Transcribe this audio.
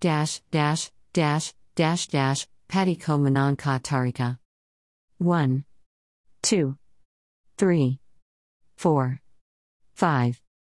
dash dash dash dash dash Patty mananka tarika 1 2 3 4 5